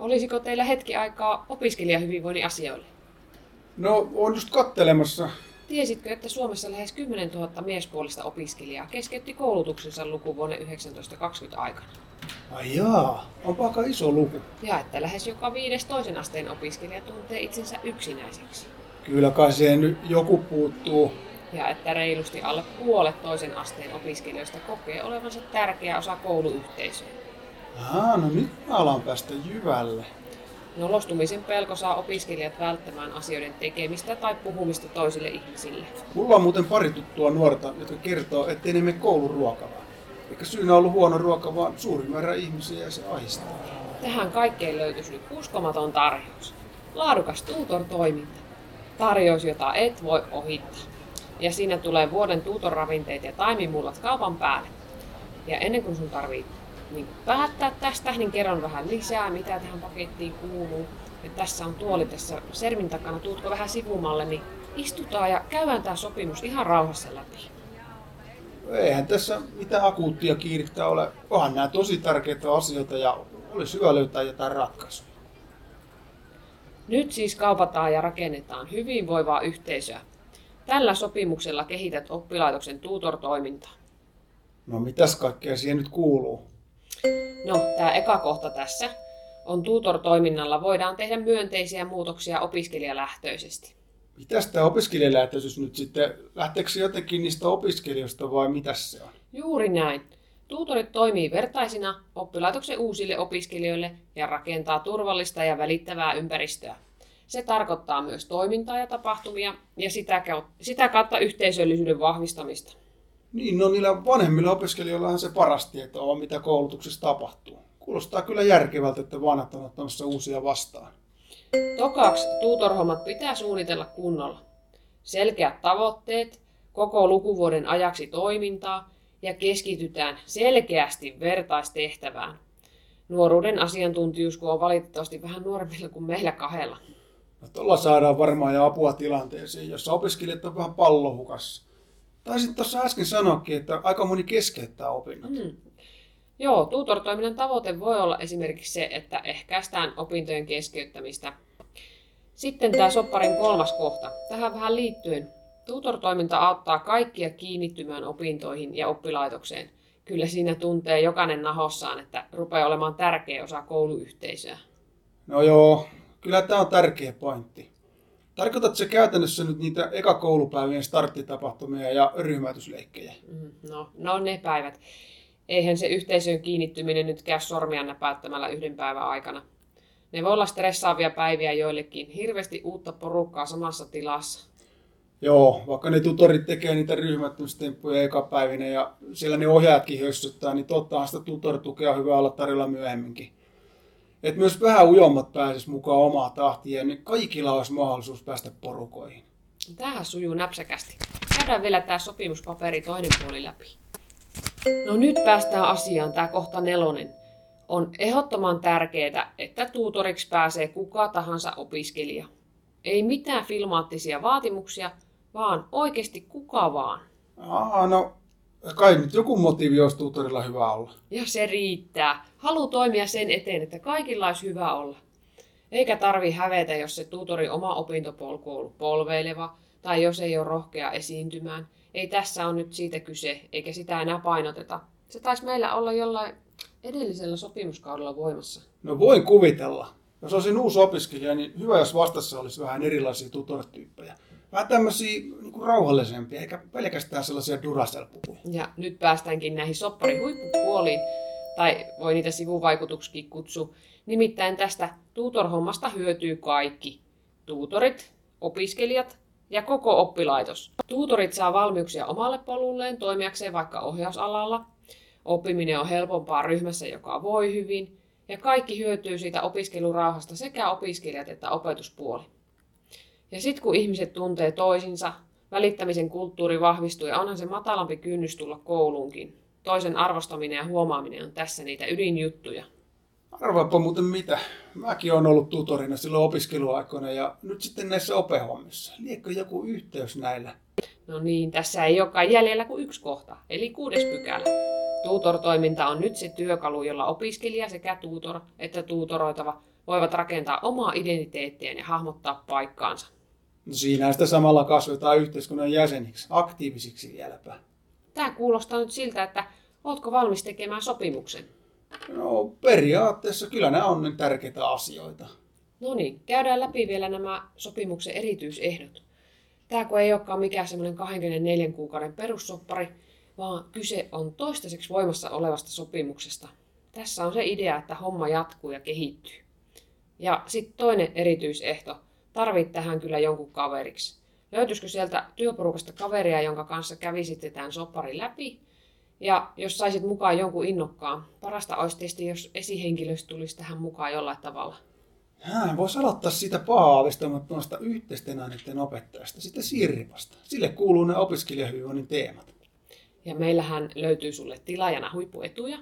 Olisiko teillä hetki aikaa opiskelijahyvinvoinnin asioille? No, on just kattelemassa. Tiesitkö, että Suomessa lähes 10 000 miespuolista opiskelijaa keskeytti koulutuksensa lukuvuonna 1920 aikana? Ai jaa, onpa aika iso luku. Ja että lähes joka viides toisen asteen opiskelija tuntee itsensä yksinäiseksi. Kyllä kai siihen nyt joku puuttuu. Ja että reilusti alle puolet toisen asteen opiskelijoista kokee olevansa tärkeä osa kouluyhteisöä. Aa, no nyt mä alan päästä jyvälle. Nolostumisen pelko saa opiskelijat välttämään asioiden tekemistä tai puhumista toisille ihmisille. Mulla on muuten pari tuttua nuorta, jotka kertoo, ettei ne mene kouluruokavaan. Eikä syynä ollut huono ruoka, vaan suuri määrä ihmisiä ja se ahistaa. Tähän kaikkeen löytyisi nyt uskomaton tarjous. Laadukas tutor-toiminta. Tarjous, jota et voi ohittaa. Ja siinä tulee vuoden tutor-ravinteet ja taimimullat kaupan päälle. Ja ennen kuin sun tarvii niin päättää tästä, niin kerron vähän lisää, mitä tähän pakettiin kuuluu. Ja tässä on tuoli tässä sermin takana, tuutko vähän sivumalle, niin istutaan ja käydään tämä sopimus ihan rauhassa läpi. Eihän tässä mitään akuuttia kiirettä ole. Onhan nämä tosi tärkeitä asioita ja olisi hyvä löytää jotain ratkaisuja. Nyt siis kaupataan ja rakennetaan hyvinvoivaa yhteisöä. Tällä sopimuksella kehität oppilaitoksen tutor-toimintaa. No mitäs kaikkea siihen nyt kuuluu? No, tämä eka kohta tässä on tutor-toiminnalla voidaan tehdä myönteisiä muutoksia opiskelijalähtöisesti. Mitäs tämä opiskelijalähtöisyys nyt sitten, lähteekö se jotenkin niistä opiskelijoista vai mitä se on? Juuri näin. Tuutorit toimii vertaisina oppilaitoksen uusille opiskelijoille ja rakentaa turvallista ja välittävää ympäristöä. Se tarkoittaa myös toimintaa ja tapahtumia ja sitä kautta, sitä kautta yhteisöllisyyden vahvistamista. Niin, no niillä vanhemmilla opiskelijoillahan se paras tieto on, mitä koulutuksessa tapahtuu. Kuulostaa kyllä järkevältä, että vanhat on ottamassa uusia vastaan. Tokaksi tuutorhommat pitää suunnitella kunnolla. Selkeät tavoitteet, koko lukuvuoden ajaksi toimintaa ja keskitytään selkeästi vertaistehtävään. Nuoruuden asiantuntijuus kun on valitettavasti vähän nuoremmilla kuin meillä kahdella. No, tuolla saadaan varmaan jo apua tilanteeseen, jossa opiskelijat on vähän pallohukassa. Taisit tuossa äsken sanoakin, että aika moni keskeyttää opinnot. Mm. Joo, tutor-toiminnan tavoite voi olla esimerkiksi se, että ehkäistään opintojen keskeyttämistä. Sitten tämä sopparin kolmas kohta. Tähän vähän liittyen. Tutor-toiminta auttaa kaikkia kiinnittymään opintoihin ja oppilaitokseen. Kyllä siinä tuntee jokainen nahossaan, että rupeaa olemaan tärkeä osa kouluyhteisöä. No joo, kyllä tämä on tärkeä pointti. Tarkoitatko se käytännössä nyt niitä eka koulupäivien starttitapahtumia ja ryhmäytysleikkejä? Mm, no, no ne päivät. Eihän se yhteisöön kiinnittyminen nyt käy sormia näpäyttämällä yhden päivän aikana. Ne voi olla stressaavia päiviä joillekin, hirveästi uutta porukkaa samassa tilassa. Joo, vaikka ne tutorit tekee niitä ryhmättömystemppuja eka päivinä ja siellä ne ohjaajatkin hössyttää, niin tottahan sitä tutoritukea on hyvä olla tarjolla myöhemminkin. Et myös vähän ujommat pääsis mukaan omaa tahtia, niin kaikilla olisi mahdollisuus päästä porukoihin. Tähän sujuu näpsäkästi. Käydään vielä tämä sopimuspaperi toinen puoli läpi. No nyt päästään asiaan, tämä kohta nelonen. On ehdottoman tärkeää, että tuutoriksi pääsee kuka tahansa opiskelija. Ei mitään filmaattisia vaatimuksia, vaan oikeasti kuka vaan. Aa, no kai nyt joku motiivi olisi tutorilla hyvä olla. Ja se riittää. Halu toimia sen eteen, että kaikilla olisi hyvä olla. Eikä tarvi hävetä, jos se tutori oma opintopolku on ollut polveileva, tai jos ei ole rohkea esiintymään. Ei tässä on nyt siitä kyse, eikä sitä enää painoteta. Se taisi meillä olla jollain edellisellä sopimuskaudella voimassa. No voin kuvitella. Jos olisin uusi opiskelija, niin hyvä, jos vastassa olisi vähän erilaisia tutorityyppejä. Vähän tämmöisiä niin kuin rauhallisempia, eikä pelkästään sellaisia duracell Ja nyt päästäänkin näihin sopparin huippupuoliin, tai voi niitä sivuvaikutuksikin kutsua. Nimittäin tästä tutorhommasta hyötyy kaikki. Tuutorit, opiskelijat ja koko oppilaitos. Tuutorit saa valmiuksia omalle polulleen toimijakseen vaikka ohjausalalla. Oppiminen on helpompaa ryhmässä, joka voi hyvin. Ja kaikki hyötyy siitä opiskelurauhasta sekä opiskelijat että opetuspuoli. Ja sitten kun ihmiset tuntee toisinsa, välittämisen kulttuuri vahvistuu ja onhan se matalampi kynnys tulla kouluunkin. Toisen arvostaminen ja huomaaminen on tässä niitä ydinjuttuja. Arvaapa muuten mitä. Mäkin olen ollut tutorina silloin opiskeluaikoina ja nyt sitten näissä opehommissa. Liekö joku yhteys näillä? No niin, tässä ei olekaan jäljellä kuin yksi kohta, eli kuudes pykälä. Tutor-toiminta on nyt se työkalu, jolla opiskelija sekä tutor että tuutoroitava voivat rakentaa omaa identiteettiään ja hahmottaa paikkaansa. No siinä sitä samalla kasvetaan yhteiskunnan jäseniksi, aktiivisiksi vieläpä. Tämä kuulostaa nyt siltä, että ootko valmis tekemään sopimuksen? No periaatteessa kyllä nämä on ne tärkeitä asioita. No niin, käydään läpi vielä nämä sopimuksen erityisehdot. Tämä kun ei olekaan mikään semmoinen 24 kuukauden perussoppari, vaan kyse on toistaiseksi voimassa olevasta sopimuksesta. Tässä on se idea, että homma jatkuu ja kehittyy. Ja sitten toinen erityisehto. Tarvit tähän kyllä jonkun kaveriksi. Löytyisikö sieltä työporukasta kaveria, jonka kanssa kävisitte tämän sopparin läpi? Ja jos saisit mukaan jonkun innokkaan, parasta olisi tietysti, jos esihenkilöstö tulisi tähän mukaan jollain tavalla. Hän voisi aloittaa siitä paha-aavistamattomasta yhteisten aineiden opettajasta, sitten Sirpasta. Sille kuuluu ne opiskelijahyvinvoinnin teemat. Ja meillähän löytyy sulle tilaajana huippuetuja.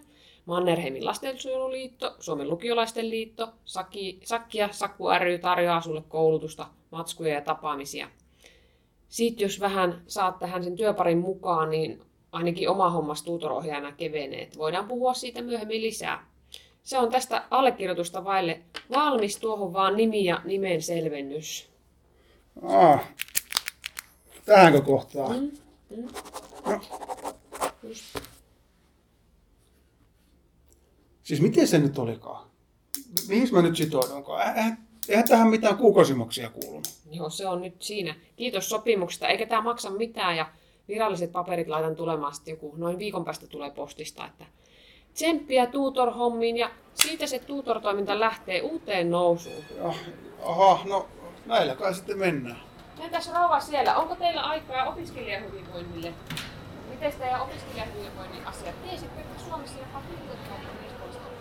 Mannerheimin lastensuojeluliitto, Suomen lukiolaisten liitto, Saki, Sakki ja Sakku ry tarjoaa sulle koulutusta, matskuja ja tapaamisia. Sitten jos vähän saat tähän sen työparin mukaan, niin ainakin oma hommas tuutorohjaajana kevenee. että Voidaan puhua siitä myöhemmin lisää. Se on tästä allekirjoitusta vaille valmis tuohon vaan nimi ja nimen selvennys. Ah, tähänkö kohtaa? Mm, mm. Just. Siis miten se nyt olikaan? Mihin mä nyt sitoudunkaan? Eihän, eihän tähän mitään kuukausimuksia kuulunut. Joo, se on nyt siinä. Kiitos sopimuksesta. Eikä tämä maksa mitään ja viralliset paperit laitan tulemaan sitten joku noin viikon päästä tulee postista. Että tsemppiä tuutor-hommiin ja siitä se tuutor-toiminta lähtee uuteen nousuun. Ja, aha, no näillä kai sitten mennään. Entäs rouva siellä, onko teillä aikaa opiskelijahyvinvoinnille? Miten teidän opiskelijahyvinvoinnin asiat? Tiesitkö, että Suomessa jopa 50 000